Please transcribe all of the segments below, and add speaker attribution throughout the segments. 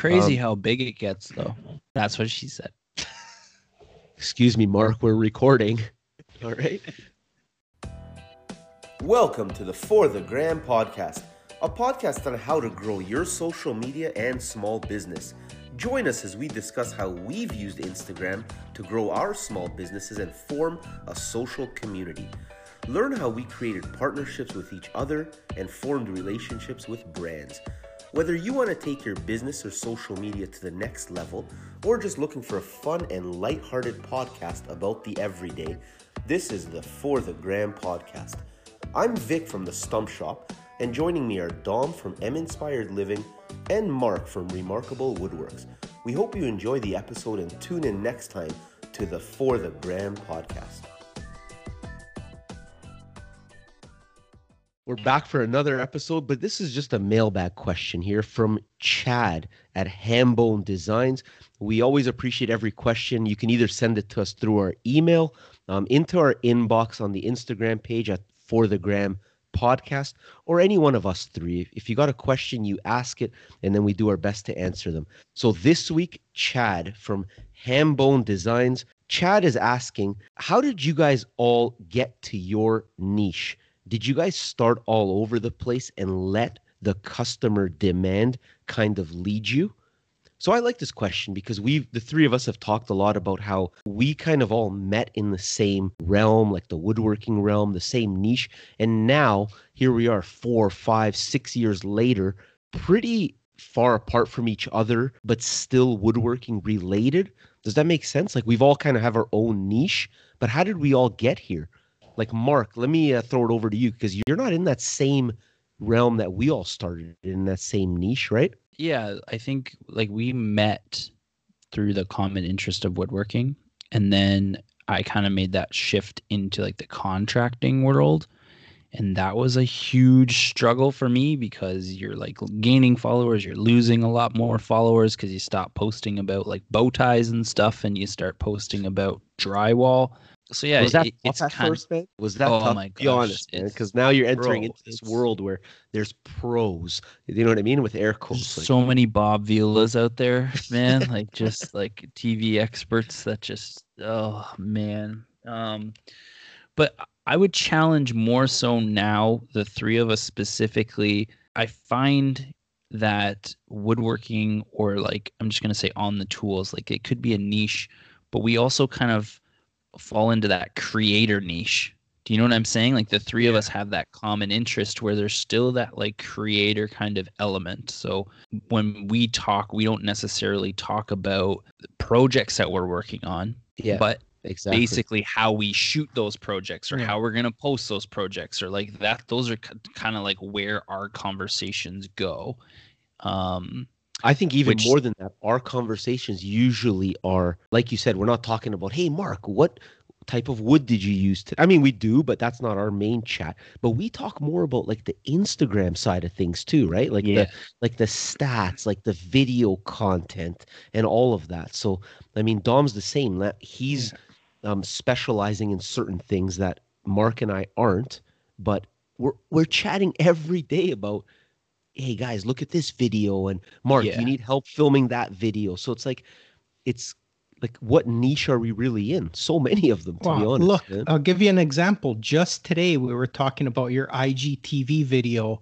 Speaker 1: crazy
Speaker 2: Um,
Speaker 1: how big it gets, though. That's what she said.
Speaker 2: Excuse me, Mark, we're recording. All right.
Speaker 3: Welcome to the For the Gram podcast, a podcast on how to grow your social media and small business. Join us as we discuss how we've used Instagram to grow our small businesses and form a social community. Learn how we created partnerships with each other and formed relationships with brands. Whether you want to take your business or social media to the next level, or just looking for a fun and lighthearted podcast about the everyday, this is the For the Gram podcast. I'm Vic from the Stump Shop, and joining me are Dom from M Inspired Living and Mark from Remarkable Woodworks. We hope you enjoy the episode and tune in next time to the For the Gram podcast.
Speaker 2: We're back for another episode, but this is just a mailbag question here from Chad at Hambone Designs. We always appreciate every question. You can either send it to us through our email, um, into our inbox on the Instagram page at For the Gram Podcast, or any one of us three. If you got a question, you ask it, and then we do our best to answer them. So this week, Chad from Hambone Designs. Chad is asking, how did you guys all get to your niche? Did you guys start all over the place and let the customer demand kind of lead you? So I like this question because we've the three of us have talked a lot about how we kind of all met in the same realm, like the woodworking realm, the same niche. And now here we are four, five, six years later, pretty far apart from each other, but still woodworking related. Does that make sense? Like we've all kind of have our own niche, but how did we all get here? Like Mark, let me uh, throw it over to you because you're not in that same realm that we all started in that same niche, right?
Speaker 1: Yeah, I think like we met through the common interest of woodworking, and then I kind of made that shift into like the contracting world. And that was a huge struggle for me because you're like gaining followers, you're losing a lot more followers because you stop posting about like bow ties and stuff and you start posting about drywall. So yeah,
Speaker 2: was that
Speaker 1: it, it's
Speaker 2: at
Speaker 1: kind
Speaker 2: first, man? Was that
Speaker 1: Oh
Speaker 2: tough?
Speaker 1: my
Speaker 2: Be honest, man, because now you're entering
Speaker 1: bro,
Speaker 2: into this world where there's pros. You know what I mean with air quotes. like-
Speaker 1: so many Bob Vilas out there, man. like just like TV experts that just oh man. Um but I would challenge more so now, the three of us specifically. I find that woodworking or like I'm just gonna say on the tools, like it could be a niche, but we also kind of fall into that creator niche. Do you know what I'm saying? Like the three of us have that common interest where there's still that like creator kind of element. So when we talk, we don't necessarily talk about projects that we're working on,
Speaker 2: yeah,
Speaker 1: but
Speaker 2: exactly.
Speaker 1: basically how we shoot those projects or
Speaker 4: Yeah.
Speaker 1: how we're going to post those projects or like that those are kind of like where our conversations go. Um
Speaker 2: I think even
Speaker 1: which-
Speaker 2: more than that, our conversations usually are like you said. We're not talking about, hey, Mark, what type of wood did you use? To-? I mean, we do, but that's not our main chat. But we talk more about like the Instagram side of things too, right? Like
Speaker 1: Yeah.
Speaker 2: the like the stats, like the video content, and all of that. So, I mean, Dom's the same. That he's um, specializing in certain things that Mark and I aren't, but we're we're chatting every day about hey guys look at this video and mark
Speaker 1: Yeah.
Speaker 2: you need help filming that video so it's like it's like what niche are we really in so many of them to be honest
Speaker 4: look,
Speaker 2: man.
Speaker 4: I'll give you an example. Just today, we were talking about your IGTV video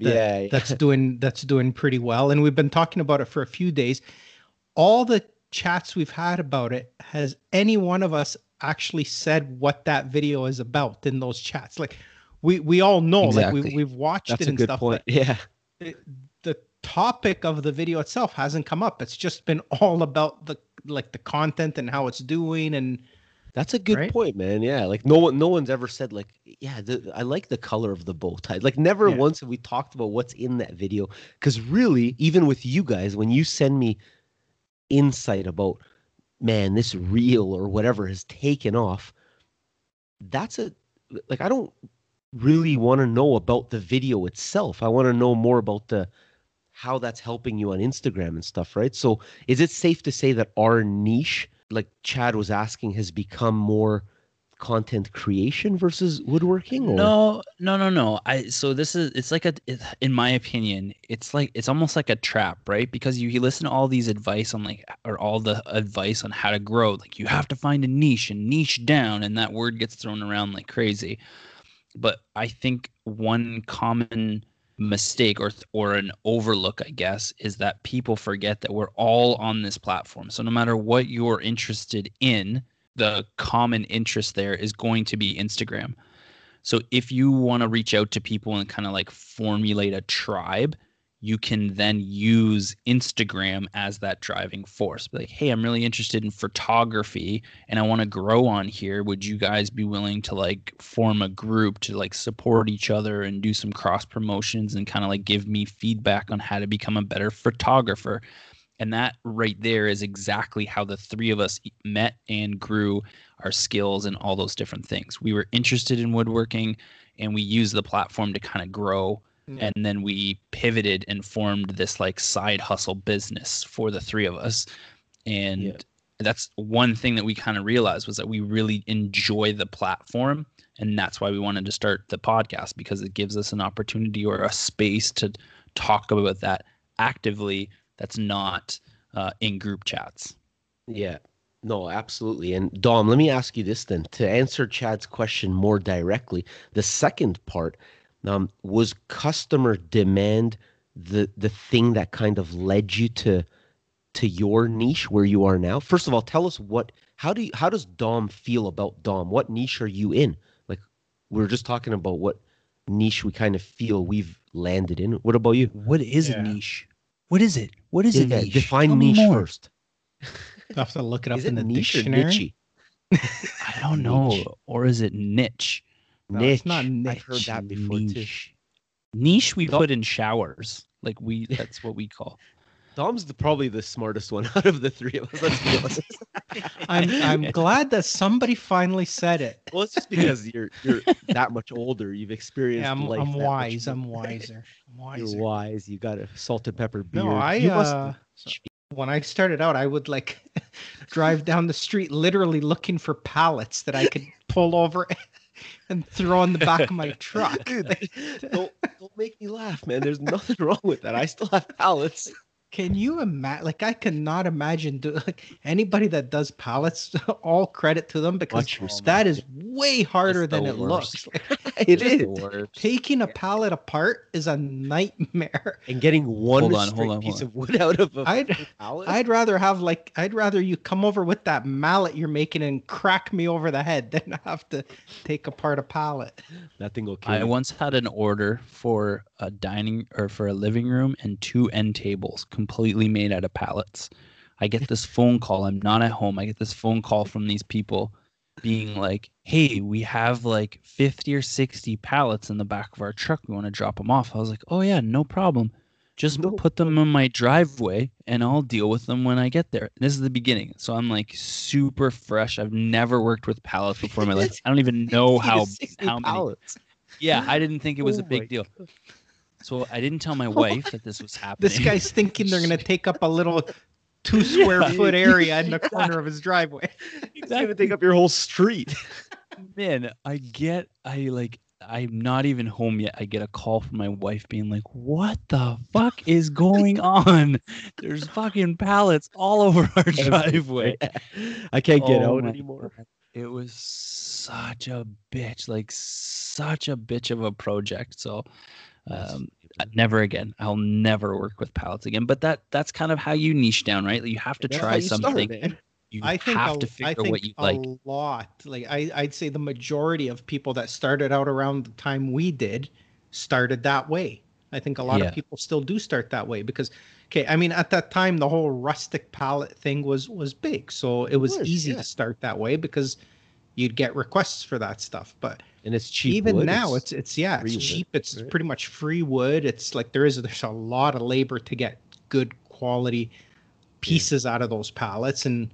Speaker 4: that-
Speaker 2: yeah, yeah.
Speaker 4: that's doing that's doing pretty well, and we've been talking about it for a few days. All the chats we've had about it has any one of us actually said what that video is about in those chats? Like, we we all know, like we we've watched
Speaker 2: that's
Speaker 4: it
Speaker 2: a
Speaker 4: and
Speaker 2: good
Speaker 4: stuff.
Speaker 2: point yeah
Speaker 4: it- the topic of the video itself hasn't come up. It's just been all about the like the content and how it's doing and
Speaker 2: That's a good
Speaker 4: Right?
Speaker 2: point, man. Yeah, like no one, no one's ever said like, yeah, the, I like the color of the bow tie. Like never
Speaker 4: Yeah.
Speaker 2: once have we talked about what's in that video. Because really, even with you guys, when you send me insight about, man, this reel or whatever has taken off, that's a like I don't really want to know about the video itself. I want to know more about the how that's helping you on Instagram and stuff, right? So is it safe to say that our niche, like Chad was asking, has become more content creation versus woodworking? Or?
Speaker 1: No, no, no, no. I so this is it's like a it, in my opinion, it's like it's almost like a trap, right? Because you, you listen to all these advice on like or all the advice on how to grow. Like you have to find a niche and niche down, and that word gets thrown around like crazy. But I think one common mistake or or an overlook i guess is that people forget that we're all on this platform so no matter what you're interested in the common interest there is going to be Instagram. So if you want to reach out to people and kind of like formulate a tribe, you can then use Instagram as that driving force. Be like, hey, I'm really interested in photography and I want to grow on here. Would you guys be willing to like form a group to like support each other and do some cross promotions and kind of like give me feedback on how to become a better photographer? And that right there is exactly how the three of us met and grew our skills and all those different things. We were interested in woodworking and we used the platform to kind of grow. And then we pivoted and formed this like side hustle business for the three of us. And yeah. that's one thing that we kind of realized was that we really enjoy the platform. And that's why we wanted to start the podcast because it gives us an opportunity or a space to talk about that actively that's not uh, in group chats.
Speaker 2: Yeah, no, absolutely. And Dom, let me ask you this then to answer Chad's question more directly. The second part um, was customer demand the the thing that kind of led you to to your niche where you are now. First of all, tell us what how do you, how does Dom feel about Dom? What niche are you in? Like we are just talking about what niche we kind of feel we've landed in. What about you?
Speaker 1: What is yeah. a niche? What is it? What is yeah, it?
Speaker 2: Define Tell niche first.
Speaker 4: I have to look it up is in it the dictionary.
Speaker 1: I don't know. Or is it niche?
Speaker 2: No, niche.
Speaker 4: not niche.
Speaker 2: I've heard that before
Speaker 1: niche. too. Niche we put in showers. Like we that's what we call.
Speaker 2: Dom's the, probably the smartest one out of the three of us. Let's be honest.
Speaker 4: I'm I'm glad that somebody finally said it.
Speaker 2: Well, it's just because you're you're that much older. You've experienced
Speaker 4: yeah, I'm,
Speaker 2: life.
Speaker 4: I'm wise. I'm wiser. I'm wiser.
Speaker 2: You're wise. You got a salt and pepper beard.
Speaker 4: No, I uh, when I started out, I would like drive down the street, literally looking for pallets that I could pull over and throw on the back of my truck.
Speaker 2: Dude, don't don't make me laugh, man. There's nothing wrong with that. I still have pallets.
Speaker 4: Can you imagine? Like, I cannot imagine do, like anybody that does pallets. All credit to them because that is way harder than it looks.
Speaker 2: it is.
Speaker 4: Taking a pallet apart is a nightmare.
Speaker 2: And getting one hold on, hold on, piece hold on. of wood out of a
Speaker 4: I'd, pallet. I'd rather have like I'd rather you come over with that mallet you're making and crack me over the head than have to take apart a pallet.
Speaker 2: That thing will kill.
Speaker 1: I once had an order for a dining or for a living room and two end tables completely made out of pallets. I get this phone call. I'm not at home. I get this phone call from these people being like, "Hey, we have like 50 or 60 pallets in the back of our truck. We want to drop them off." I was like, "Oh yeah, no problem. Just no. put them in my driveway and I'll deal with them when I get there." This is the beginning. So I'm like super fresh. I've never worked with pallets before in my life. I don't even know how how many pallets. Yeah, I didn't think it was oh a big deal. God. So I didn't tell my wife that this was happening.
Speaker 4: This guy's thinking they're going to take up a little two square yeah. foot area in the corner of his driveway.
Speaker 2: He's going to take up your whole street.
Speaker 1: Man, I get, I like, I'm not even home yet. I get a call from my wife being like, "What the fuck is going on? There's fucking pallets all over our driveway.
Speaker 2: I can't get oh out anymore." God.
Speaker 1: It was such a bitch, like such a bitch of a project. So um, never again. I'll never work with pallets again. But that that's kind of how you niche down, right? You have to try something. Start, you I think have a, to figure what you
Speaker 4: a
Speaker 1: like.
Speaker 4: lot. Like I, I'd say the majority of people that started out around the time we did started that way. I think a lot yeah. of people still do start that way because okay, I mean at that time the whole rustic pallet thing was was big. So it was, it was easy yeah. to start that way because you'd get requests for that stuff. But
Speaker 2: and it's cheap.
Speaker 4: Even
Speaker 2: wood.
Speaker 4: now, it's it's yeah, it's cheap. Wood, it's right? pretty much free wood. It's like there is there's a lot of labor to get good quality pieces yeah. out of those pallets, and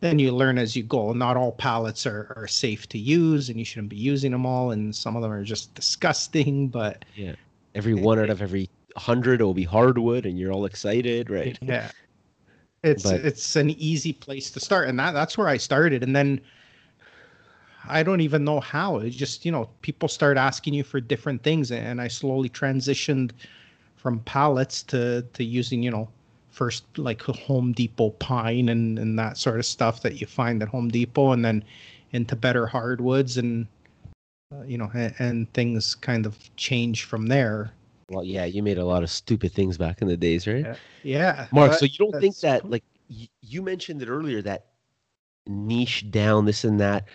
Speaker 4: then you learn as you go. Not all pallets are, are safe to use, and you shouldn't be using them all. And some of them are just disgusting. But
Speaker 2: yeah, every one out of every hundred will be hardwood, and you're all excited, right?
Speaker 4: Yeah, it's but, it's an easy place to start, and that that's where I started, and then I don't even know how. It's just, you know, people start asking you for different things and I slowly transitioned from pallets to to using, you know, first like Home Depot pine and and that sort of stuff that you find at Home Depot and then into better hardwoods and uh, you know and, and things kind of change from there.
Speaker 2: Well, yeah, you made a lot of stupid things back in the days, right?
Speaker 4: Yeah. Yeah.
Speaker 2: Mark, so you don't think that
Speaker 4: cool.
Speaker 2: like y- you mentioned it earlier that niche down this and that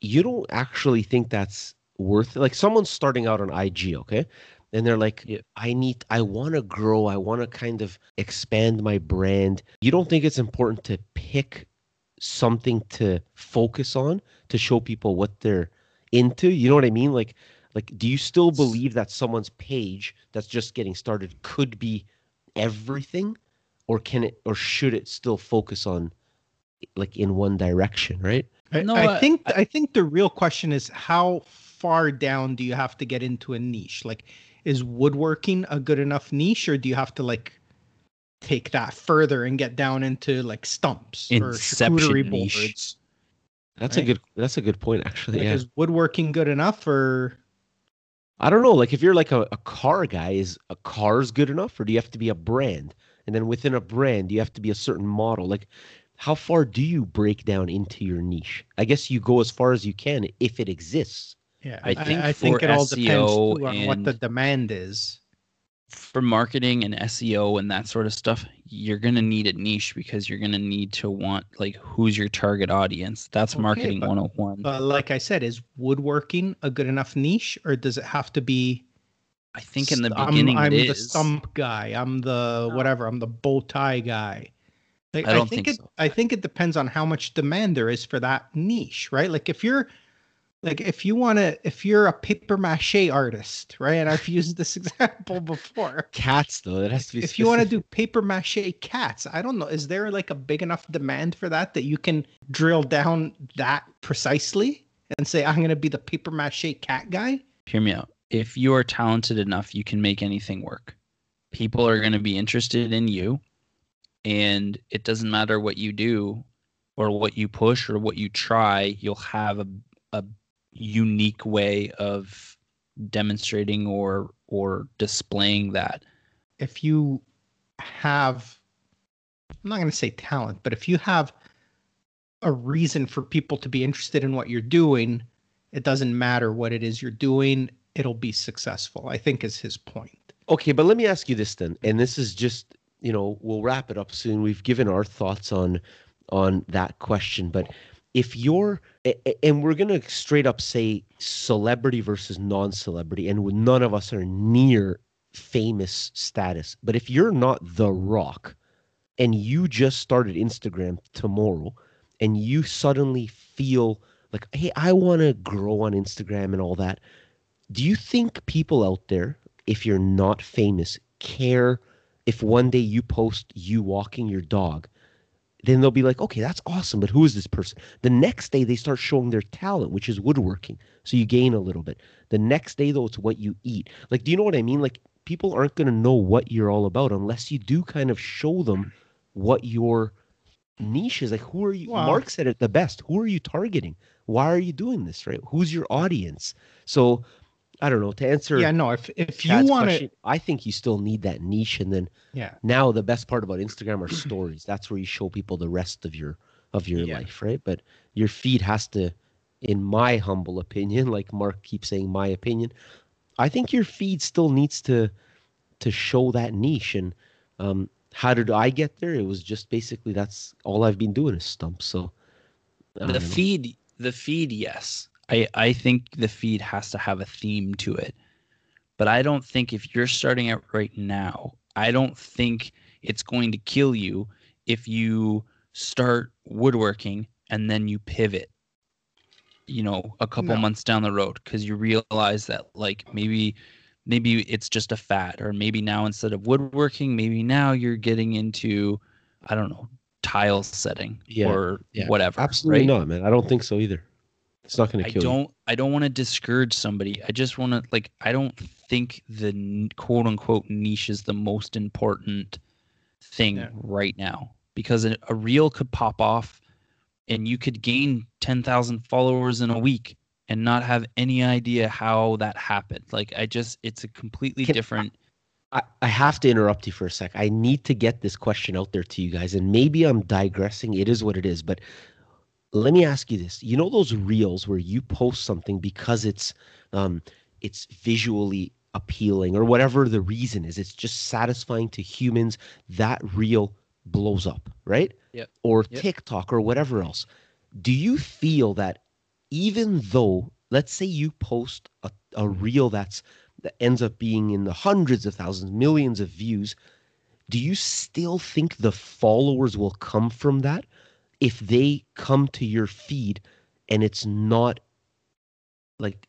Speaker 2: you don't actually think that's worth it? Like someone's starting out on IG, okay? And they're like,
Speaker 1: Yeah.
Speaker 2: I need I want to grow, I want to kind of expand my brand. You don't think it's important to pick something to focus on to show people what they're into? You know what I mean? Like like do you still believe that someone's page that's just getting started could be everything or can it or should it still focus on like in one direction, right?
Speaker 4: I,
Speaker 1: No,
Speaker 4: I uh,
Speaker 1: I-
Speaker 4: think I, think the real question is how far down do you have to get into a niche? Like, is woodworking a good enough niche, or do you have to like take that further and get down into like stumps or
Speaker 1: Inception
Speaker 4: charcuterie
Speaker 1: niche.
Speaker 4: boards?
Speaker 2: That's a good that's a good point actually.
Speaker 4: Like,
Speaker 2: yeah.
Speaker 4: is woodworking good enough, or
Speaker 2: I don't know. Like if you're like a, a car guy, is a cars good enough, or do you have to be a brand? And then within a brand, do you have to be a certain model? Like, how far do you break down into your niche? I guess you go as far as you can if it exists.
Speaker 4: yeah,
Speaker 1: I think
Speaker 4: I, think it all depends
Speaker 1: SEO
Speaker 4: too on what the demand is.
Speaker 1: for marketing and SEO and that sort of stuff, you're gonna need a niche because you're gonna need to want like who's your target audience. That's
Speaker 4: Okay,
Speaker 1: marketing
Speaker 4: but-
Speaker 1: 101.
Speaker 4: But like I said, is woodworking a good enough niche, or does it have to be?
Speaker 1: I think in the
Speaker 4: st- I'm-
Speaker 1: beginning
Speaker 4: I'm,
Speaker 1: it
Speaker 4: the
Speaker 1: is.
Speaker 4: stump guy. I'm the whatever. I'm the bow tie guy. Like,
Speaker 1: I don't
Speaker 4: think,
Speaker 1: think
Speaker 4: it.
Speaker 1: so.
Speaker 4: I think it depends on how much demand there is for that niche, right? Like if you're, like if you want to, if you're a paper mache artist, right? And I've used this example before.
Speaker 2: Cats though, it has to be.
Speaker 4: If you want to do paper mache cats, I don't know. Is there like a big enough demand for that that you can drill down that precisely and say I'm going to be the paper mache cat guy?
Speaker 1: Hear me out. If you are talented enough, you can make anything work. People are gonna be interested in you, and it doesn't matter what you do, or what you push, or what you try. You'll have a a unique way of demonstrating or or displaying that.
Speaker 4: if you have I'm not going to say talent, but if you have a reason for people to be interested in what you're doing, it doesn't matter what it is you're doing, it'll be successful. I think is his point.
Speaker 2: Okay, but let me ask you this then, and this is just you know we'll wrap it up soon. We've given our thoughts on on that question, but if you're and we're gonna straight up say celebrity versus non-celebrity, and none of us are near famous status, but if you're not The Rock, and you just started Instagram tomorrow, and you suddenly feel like, hey, I want to grow on Instagram and all that. Do you think people out there, if you're not famous, care if one day you post you walking your dog? Then they'll be like, okay, that's awesome, but who is this person? The next day they start showing their talent, which is woodworking. So you gain a little bit. The next day though, it's what you eat. Like, do you know what I mean? Like, people aren't going to know what you're all about unless you do kind of show them what your niche is. Like, who are you?
Speaker 4: Well-
Speaker 2: Mark said it the best. Who are you targeting? Why are you doing this? Right? Who's your audience? So, I don't know. To answer
Speaker 4: Yeah, no, if if you want
Speaker 2: question,
Speaker 4: to
Speaker 2: I think you still need that niche, and then
Speaker 4: yeah.
Speaker 2: now the best part about Instagram are stories. That's where you show people the rest of your of your
Speaker 4: Yeah.
Speaker 2: life, right? But your feed has to, in my humble opinion, like Mark keeps saying, my opinion, I think your feed still needs to to show that niche. And um, how did I get there? It was just basically that's all I've been doing is stumps. So
Speaker 1: the
Speaker 2: don't know.
Speaker 1: feed the feed yes i i think the feed has to have a theme to it but i don't think if you're starting out right now i don't think it's going to kill you if you start woodworking and then you pivot you know a couple
Speaker 4: No.
Speaker 1: months down the road because you realize that like maybe maybe it's just a fad or maybe now instead of woodworking maybe now you're getting into i don't know tile setting
Speaker 2: Yeah,
Speaker 1: or
Speaker 2: yeah.
Speaker 1: whatever
Speaker 2: Absolutely
Speaker 1: right?
Speaker 2: not, man. I don't think so either. It's not going to
Speaker 1: I
Speaker 2: kill you.
Speaker 1: don't I don't want to discourage somebody. I just want to like I don't think the quote unquote niche is the most important thing
Speaker 4: Yeah.
Speaker 1: right now because a, a reel could pop off and you could gain 10,000 followers in a week and not have any idea how that happened. Like I just it's a completely
Speaker 2: Can-
Speaker 1: different
Speaker 2: I, I have to interrupt you for a sec. I need to get this question out there to you guys, and maybe I'm digressing. It is what it is, but let me ask you this: You know those reels where you post something because it's um, it's visually appealing or whatever the reason is, it's just satisfying to humans. That reel blows up, right?
Speaker 1: Yep.
Speaker 2: Or
Speaker 1: Yep.
Speaker 2: TikTok or whatever else. Do you feel that even though, let's say, you post a, a reel that's that ends up being in the hundreds of thousands, millions of views, do you still think the followers will come from that if they come to your feed and it's not like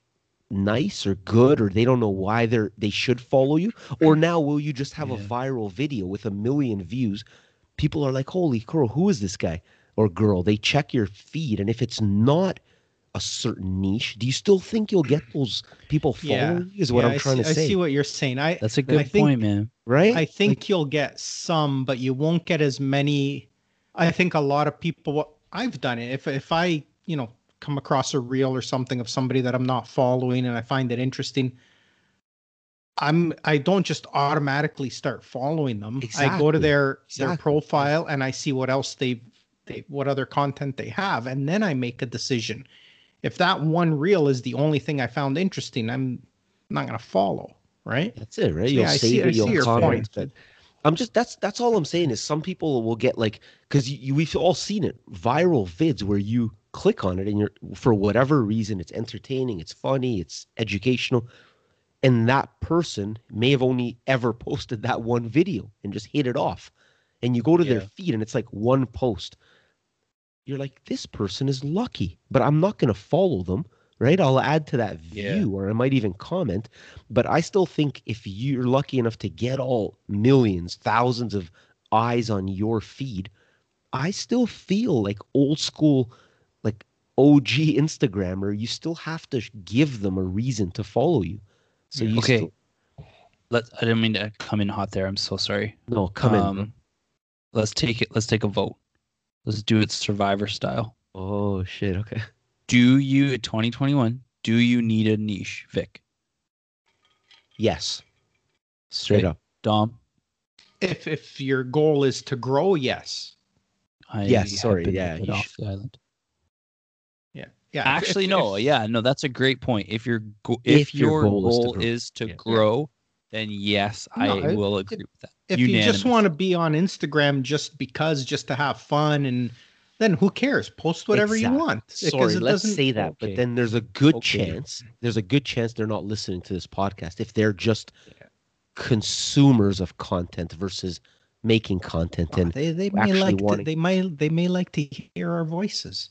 Speaker 2: nice or good or they don't know why they're they should follow you or now will you just have a viral video with a million views people are like holy crow who is this guy or girl they check your feed and if it's not a certain niche do you still think you'll get those people
Speaker 4: Yeah.
Speaker 2: following you is what
Speaker 4: Yeah,
Speaker 2: i'm
Speaker 4: I
Speaker 2: trying
Speaker 4: see,
Speaker 2: to say I
Speaker 4: see what you're saying. I
Speaker 1: That's a good
Speaker 4: think-
Speaker 1: point, man.
Speaker 2: right
Speaker 4: I think you'll get some, but you won't get as many. I think a lot of people. I've done it. If if I you know come across a reel or something of somebody that I'm not following and I find it interesting, I'm I don't just automatically start following them. Exactly. I go to their
Speaker 2: Exactly.
Speaker 4: their profile and I see what else they've they what other content they have, and then I make a decision. If that one reel is the only thing I found interesting, I'm not gonna follow. Right?
Speaker 2: That's it, right?
Speaker 4: So,
Speaker 2: You'll
Speaker 4: yeah, see- I
Speaker 2: it, you'll
Speaker 4: see your
Speaker 2: comment.
Speaker 4: point.
Speaker 2: But I'm just that's that's all I'm saying is some people will get like because you, you, we've all seen it viral vids where you click on it and you're for whatever reason it's entertaining, it's funny, it's educational, and that person may have only ever posted that one video and just hit it off, and you go to their feed and it's like one post. You're like, this person is lucky, but I'm not gonna follow them, right? I'll add to that
Speaker 1: Yeah.
Speaker 2: view or I might even comment. But I still think if you're lucky enough to get all millions, thousands of eyes on your feed, I still feel like old school, like OG Instagrammer, you still have to give them a reason to follow you. So you
Speaker 1: Okay.
Speaker 2: still,
Speaker 1: Let I didn't mean to come in hot there. I'm so sorry.
Speaker 2: no, come in.
Speaker 1: Um, Let's take it. Let's take a vote. Let's do it Survivor style.
Speaker 2: Oh shit. Okay.
Speaker 1: Do you 2021? Do you need a niche, Vic?
Speaker 2: Yes. Straight
Speaker 1: Okay.
Speaker 2: up.
Speaker 1: Dom?
Speaker 4: If if your goal is to grow, yes.
Speaker 1: I
Speaker 2: Yes, sorry, yeah, you
Speaker 1: off the island.
Speaker 4: Yeah. Yeah.
Speaker 1: Actually,
Speaker 4: if-
Speaker 1: no.
Speaker 4: if-
Speaker 1: yeah, no. That's a great point. If your go- if,
Speaker 2: If your
Speaker 1: your
Speaker 2: goal is to grow.
Speaker 1: is to
Speaker 2: Yeah.
Speaker 1: grow, then yes,
Speaker 4: No,
Speaker 1: I
Speaker 4: it-
Speaker 1: will
Speaker 4: it-
Speaker 1: agree with that.
Speaker 4: If you just want to be on Instagram just because, just to have fun, and then who cares? Post whatever
Speaker 2: Exactly.
Speaker 4: you want.
Speaker 2: Sorry,
Speaker 4: it
Speaker 2: let's
Speaker 4: doesn't-
Speaker 2: say that,
Speaker 1: okay.
Speaker 2: but then there's a good
Speaker 1: Okay.
Speaker 2: chance. There's a good chance they're not listening to this podcast if they're just
Speaker 4: Yeah.
Speaker 2: consumers of content versus making content. And
Speaker 4: they they may
Speaker 2: actually
Speaker 4: like to, they might they may like to hear our voices.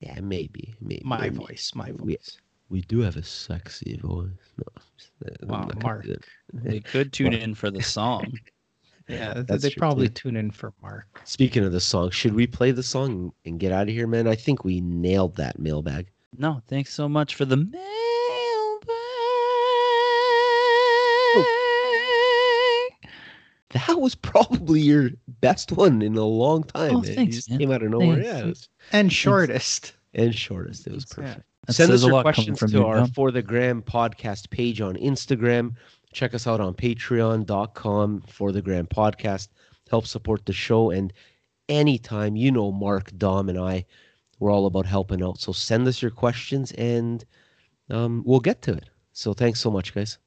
Speaker 2: yeah, maybe, maybe
Speaker 4: My
Speaker 2: maybe.
Speaker 4: voice, my
Speaker 2: We-
Speaker 4: voice.
Speaker 2: We do have a sexy voice. No, I'm just- I'm
Speaker 4: Wow, Mark.
Speaker 1: They could tune in for the song.
Speaker 4: Yeah,
Speaker 2: That's
Speaker 4: they
Speaker 2: true,
Speaker 4: probably
Speaker 2: too.
Speaker 4: tune in for Mark.
Speaker 2: Speaking of the song, should we play the song and get out of here, man? I think we nailed that mailbag.
Speaker 1: No, thanks so much for the mailbag.
Speaker 2: That was probably your best one in a long time.
Speaker 1: Oh,
Speaker 2: man. You
Speaker 1: thanks,
Speaker 2: just
Speaker 1: man.
Speaker 2: came out of nowhere.
Speaker 1: Thanks.
Speaker 2: Yeah, was,
Speaker 4: And shortest.
Speaker 2: and shortest. It was perfect.
Speaker 1: That
Speaker 2: Send us
Speaker 1: a
Speaker 2: your questions
Speaker 1: from
Speaker 2: to
Speaker 1: you,
Speaker 2: our
Speaker 1: Dom.
Speaker 2: For the Gram podcast page on Instagram. Check us out on patreon.com for the Gram podcast. Help support the show. And anytime, you know, Mark, Dom, and I, we're all about helping out. So send us your questions and um, we'll get to it. So thanks so much, guys.